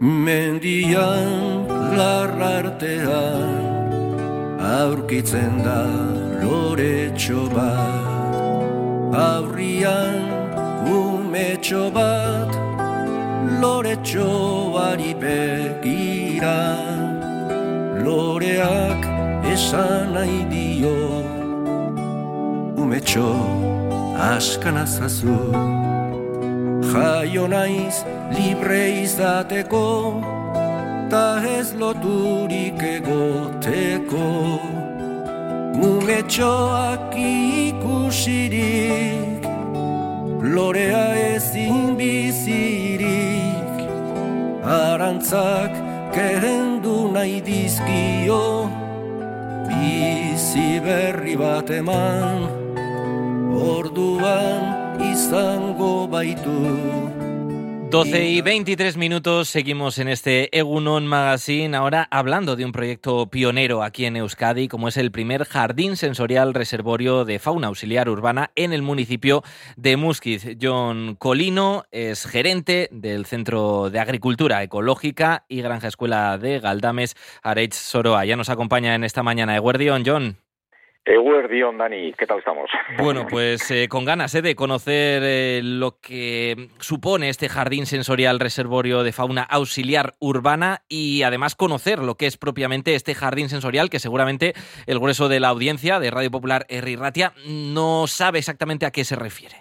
Mendian larrartean aurkitzen da loretxo bat. Aurrian umetxo bat loretxoari begira Loreak esan nahi dio umetxo askanazazu Jaio naiz libre izateko Ta ez loturik egoteko. Umetxoak ikusirik Lorea ezin bizirik. Arantzak kehendu nahi dizkio Bizi berri bat eman. Orduan izango baitu 12 y 23 minutos, seguimos en este Egunon Magazine, ahora hablando de un proyecto pionero aquí en Euskadi, como es el primer jardín sensorial reservorio de fauna auxiliar urbana en el municipio de Musquiz. John Colino es gerente del Centro de Agricultura Ecológica y Granja Escuela de Galdames, Areich Soroa. Ya nos acompaña en esta mañana. Eguerdion, John. Eguerdion, Dani, ¿qué tal estamos? Bueno, pues eh, con ganas eh, de conocer eh, lo que supone este jardín sensorial reservorio de fauna auxiliar urbana y además conocer lo que es propiamente este jardín sensorial que seguramente el grueso de la audiencia de Radio Popular Ratia no sabe exactamente a qué se refiere.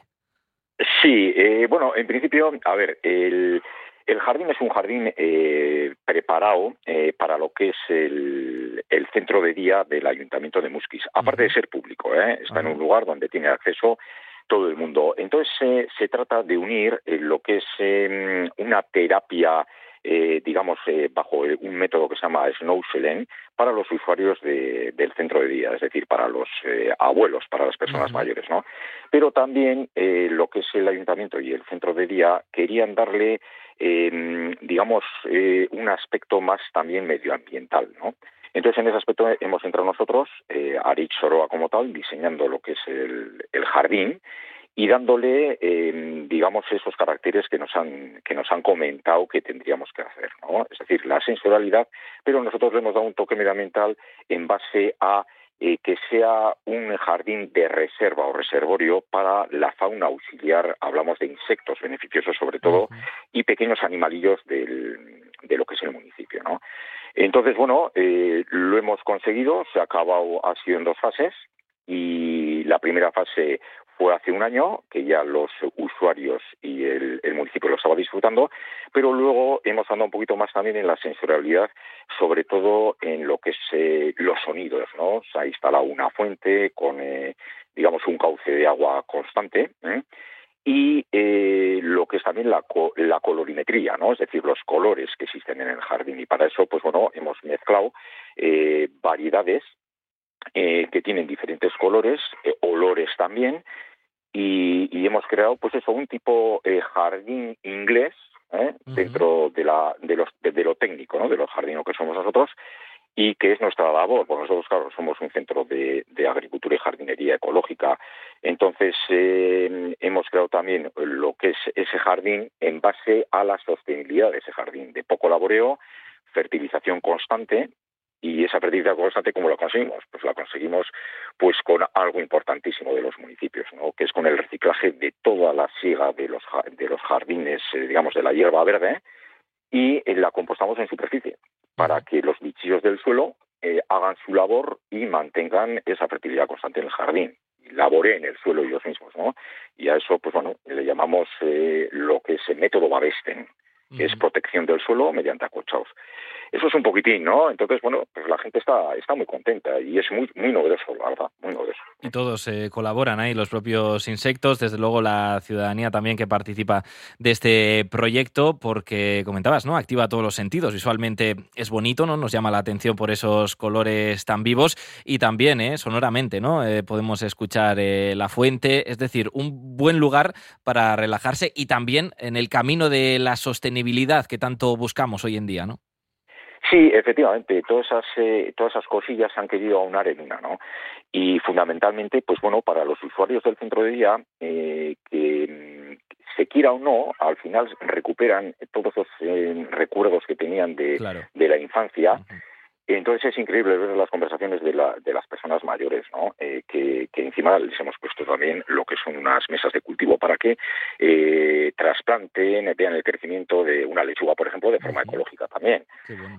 Sí, bueno, en principio, a ver, el, el jardín es un jardín eh, preparado eh, para lo que es el, centro de día del Ayuntamiento de Musquis, aparte de ser público, ¿eh? está en un lugar donde tiene acceso todo el mundo. Entonces se trata de unir lo que es em, una terapia digamos, bajo un método que se llama Snow para los usuarios del centro de día, es decir, para los abuelos, para las personas mayores, ¿no? Pero también lo que es el ayuntamiento y el centro de día querían darle eh, digamos, eh, un aspecto más también medioambiental, ¿no? Entonces, en ese aspecto hemos entrado nosotros, eh, Arich Soroa como tal, diseñando lo que es el, jardín y dándole, eh, digamos, esos caracteres que nos han que nos han comentado que tendríamos que hacer, ¿no? Es decir, la sensorialidad, pero nosotros le hemos dado un toque medioambiental en base a eh, que sea un jardín de reserva o reservorio para la fauna auxiliar, hablamos de insectos beneficiosos sobre todo, y pequeños animalillos del, de lo que es el municipio. ¿no? Entonces, bueno, eh, lo hemos conseguido, se ha acabado, ha sido en dos fases, y la primera fase fue hace un año, que ya los usuarios y el, municipio lo estaba disfrutando, pero luego hemos andado un poquito más también en la sensorialidad, sobre todo en lo que es eh, los sonidos, ¿no? Se ha instalado una fuente con, eh, digamos, un cauce de agua constante, ¿eh? y lo que es también la, la colorimetría, ¿no? Es decir, los colores que existen en el jardín. Y para eso, pues bueno, hemos mezclado variedades que tienen diferentes colores, olores también, y, hemos creado pues eso un tipo eh, jardín inglés ¿eh? dentro de la de los de, lo técnico no de los jardines que somos nosotros y que es nuestra labor. Porque nosotros claro somos un centro de, agricultura y jardinería ecológica. Entonces eh, hemos creado también lo que es ese jardín en base a la sostenibilidad de ese jardín. De poco laboreo fertilización constante y esa pérdida constante, ¿cómo la conseguimos? Pues la conseguimos pues con algo importantísimo de los municipios, ¿no? que es con el reciclaje de toda la siega de los, de los jardines, eh, digamos, de la hierba verde, y eh, la compostamos en superficie, para que los bichillos del suelo eh, hagan su labor y mantengan esa fertilidad constante en el jardín en el suelo ellos mismos, ¿no? Y a eso, pues bueno, le llamamos lo que es el método Babesten, que es protección del suelo mediante acolchados. Eso es un poquitín, ¿no? Entonces, bueno, pues la gente está, está muy contenta y es muy, muy novedoso, la verdad, muy novedoso. Y todos eh, colaboran ahí, los propios insectos, desde luego la ciudadanía también que participa de este proyecto, porque comentabas, ¿no? Activa todos los sentidos, visualmente es bonito, ¿no? Nos llama la atención por esos colores tan vivos y también, ¿eh? Sonoramente, ¿no? Eh, podemos escuchar eh, la fuente, es decir, un buen lugar para relajarse y también en el camino de la sostenibilidad que tanto buscamos hoy en día, ¿no? Sí, efectivamente, todas esas, eh, todas esas cosillas se han querido aunar en una, ¿no? Y fundamentalmente, pues bueno, para los usuarios del centro de día, eh, que mm, se quiera o no, al final recuperan todos esos recuerdos que tenían de, de la infancia. Entonces es increíble ver las conversaciones de, la, de las personas mayores, ¿no? Eh, que, encima les hemos puesto también lo que son unas mesas de cultivo para que eh, trasplanten, vean el crecimiento de una lechuga, por ejemplo, de forma ecológica también.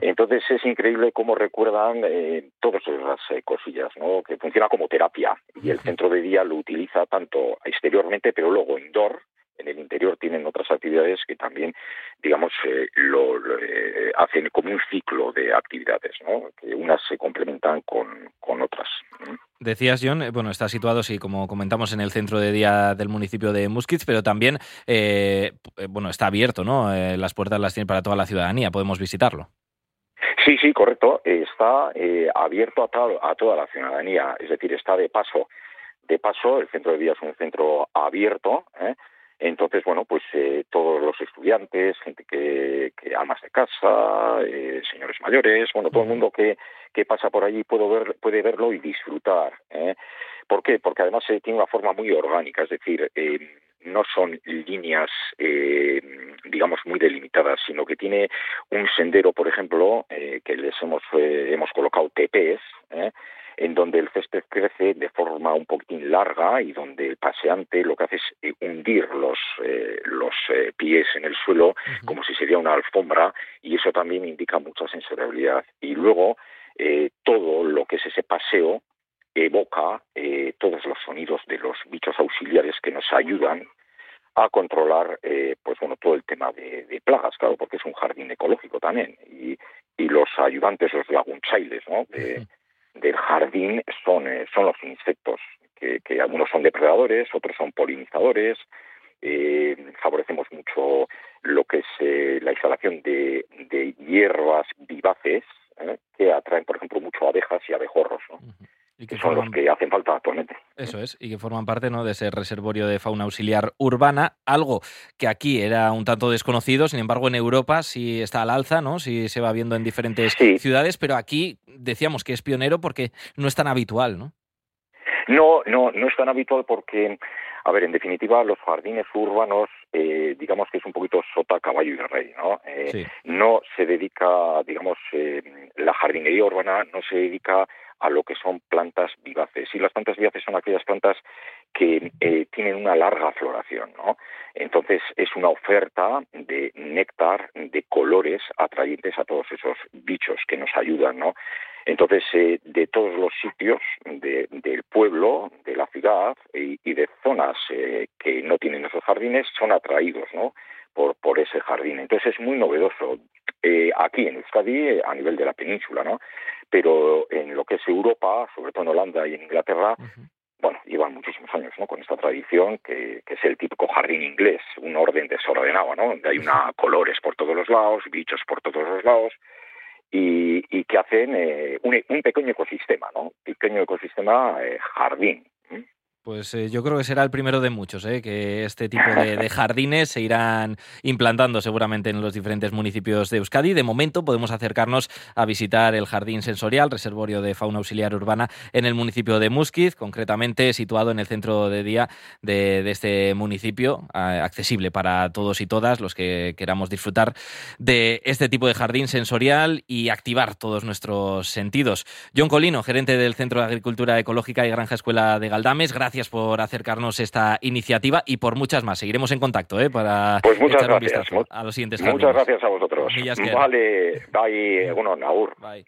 Entonces es increíble cómo recuerdan eh, todas esas eh, cosillas, ¿no? Que funciona como terapia y el centro de día lo utiliza tanto exteriormente, pero luego indoor, en el interior tienen otras actividades que también, digamos, eh, lo, eh, hacen como un ciclo de actividades, ¿no? que unas se complementan con, otras. Decías, John, eh, bueno, está situado, sí, como comentamos, en el centro de día del municipio de Musquitz, pero también, bueno, está abierto, ¿no? las puertas las tiene para toda la ciudadanía, podemos visitarlo. Sí, sí, correcto. Está abierto a, a toda la ciudadanía, es decir, está de paso. De paso, el centro de día es un centro abierto, ¿eh? Entonces, bueno, pues eh, todos los estudiantes, gente que, que amas de casa, eh, señores mayores, bueno, todo el mundo que, que pasa por allí puede, ver, puede verlo y disfrutar. ¿eh? ¿Por qué? Porque además eh, tiene una forma muy orgánica, es decir, eh, no son líneas, eh, digamos, muy delimitadas, sino que tiene un sendero, por ejemplo, eh, que les hemos, eh, hemos colocado TPs, ¿eh? En donde el césped crece de forma un poquitín larga y donde el paseante lo que hace es eh, hundir los, eh, los eh, pies en el suelo como si sería una alfombra y eso también indica mucha sensorialidad. Y luego todo lo que es ese paseo evoca todos los sonidos de los bichos auxiliares que nos ayudan a controlar pues bueno todo el tema de, plagas claro porque es un jardín ecológico también y, y los ayudantes los lagunchailes no del jardín son, eh, son los insectos, que, que, algunos son depredadores, otros son polinizadores. Eh, favorecemos mucho lo que es eh, la instalación de, de hierbas vivaces ¿eh? que atraen, por ejemplo, mucho abejas y abejorros. ¿no? Y que, son los que hacen falta actualmente. Eso es, y que forman parte ¿no? de ese reservorio de fauna auxiliar urbana, algo que aquí era un tanto desconocido, sin embargo en Europa sí está al alza, ¿no? sí se va viendo en diferentes ciudades, pero aquí decíamos que es pionero porque no es tan habitual, ¿no? No, no, no es tan habitual porque, a ver, en definitiva, los jardines urbanos, eh, digamos que es un poquito sota, caballo y rey, ¿no? Eh, no se dedica, digamos, eh, la jardinería urbana no se dedica a lo que son plantas vivaces. Y las plantas vivaces son aquellas plantas que eh, tienen una larga floración, ¿no? Entonces es una oferta de néctar, de colores atrayentes a todos esos bichos que nos ayudan, ¿no? Entonces, eh, de todos los sitios del pueblo, de la ciudad y, de zonas eh, que no tienen esos jardines son atraídos, ¿no? Por, por ese jardín. Entonces es muy novedoso aquí en Euskadi, a nivel de la península, ¿no? Pero en lo que es Europa, sobre todo en Holanda y en Inglaterra, bueno, llevan muchísimos años ¿no? con esta tradición que, es el típico jardín inglés, un orden desordenado, ¿no? donde hay una colores por todos los lados, bichos por todos los lados, y, que hacen eh, un, un, pequeño ecosistema, ¿no? pequeño ecosistema eh, jardín. Pues eh, yo creo que será el primero de muchos, ¿eh? que este tipo de, jardines se irán implantando seguramente en los diferentes municipios de Euskadi. De momento podemos acercarnos a visitar el Jardín Sensorial, reservorio de fauna auxiliar urbana en el municipio de Musquiz, concretamente situado en el centro de día de, este municipio, accesible para todos y todas los que queramos disfrutar de este tipo de jardín sensorial y activar todos nuestros sentidos. John Colino, gerente del Centro de Agricultura Ecológica y Granja Escuela de Galdames, por acercarnos esta iniciativa y por muchas más. Seguiremos en contacto ¿eh? para pues muchas gracias. a los siguientes Muchas gracias a vosotros. Vale, bye, bueno, Naur. Bye.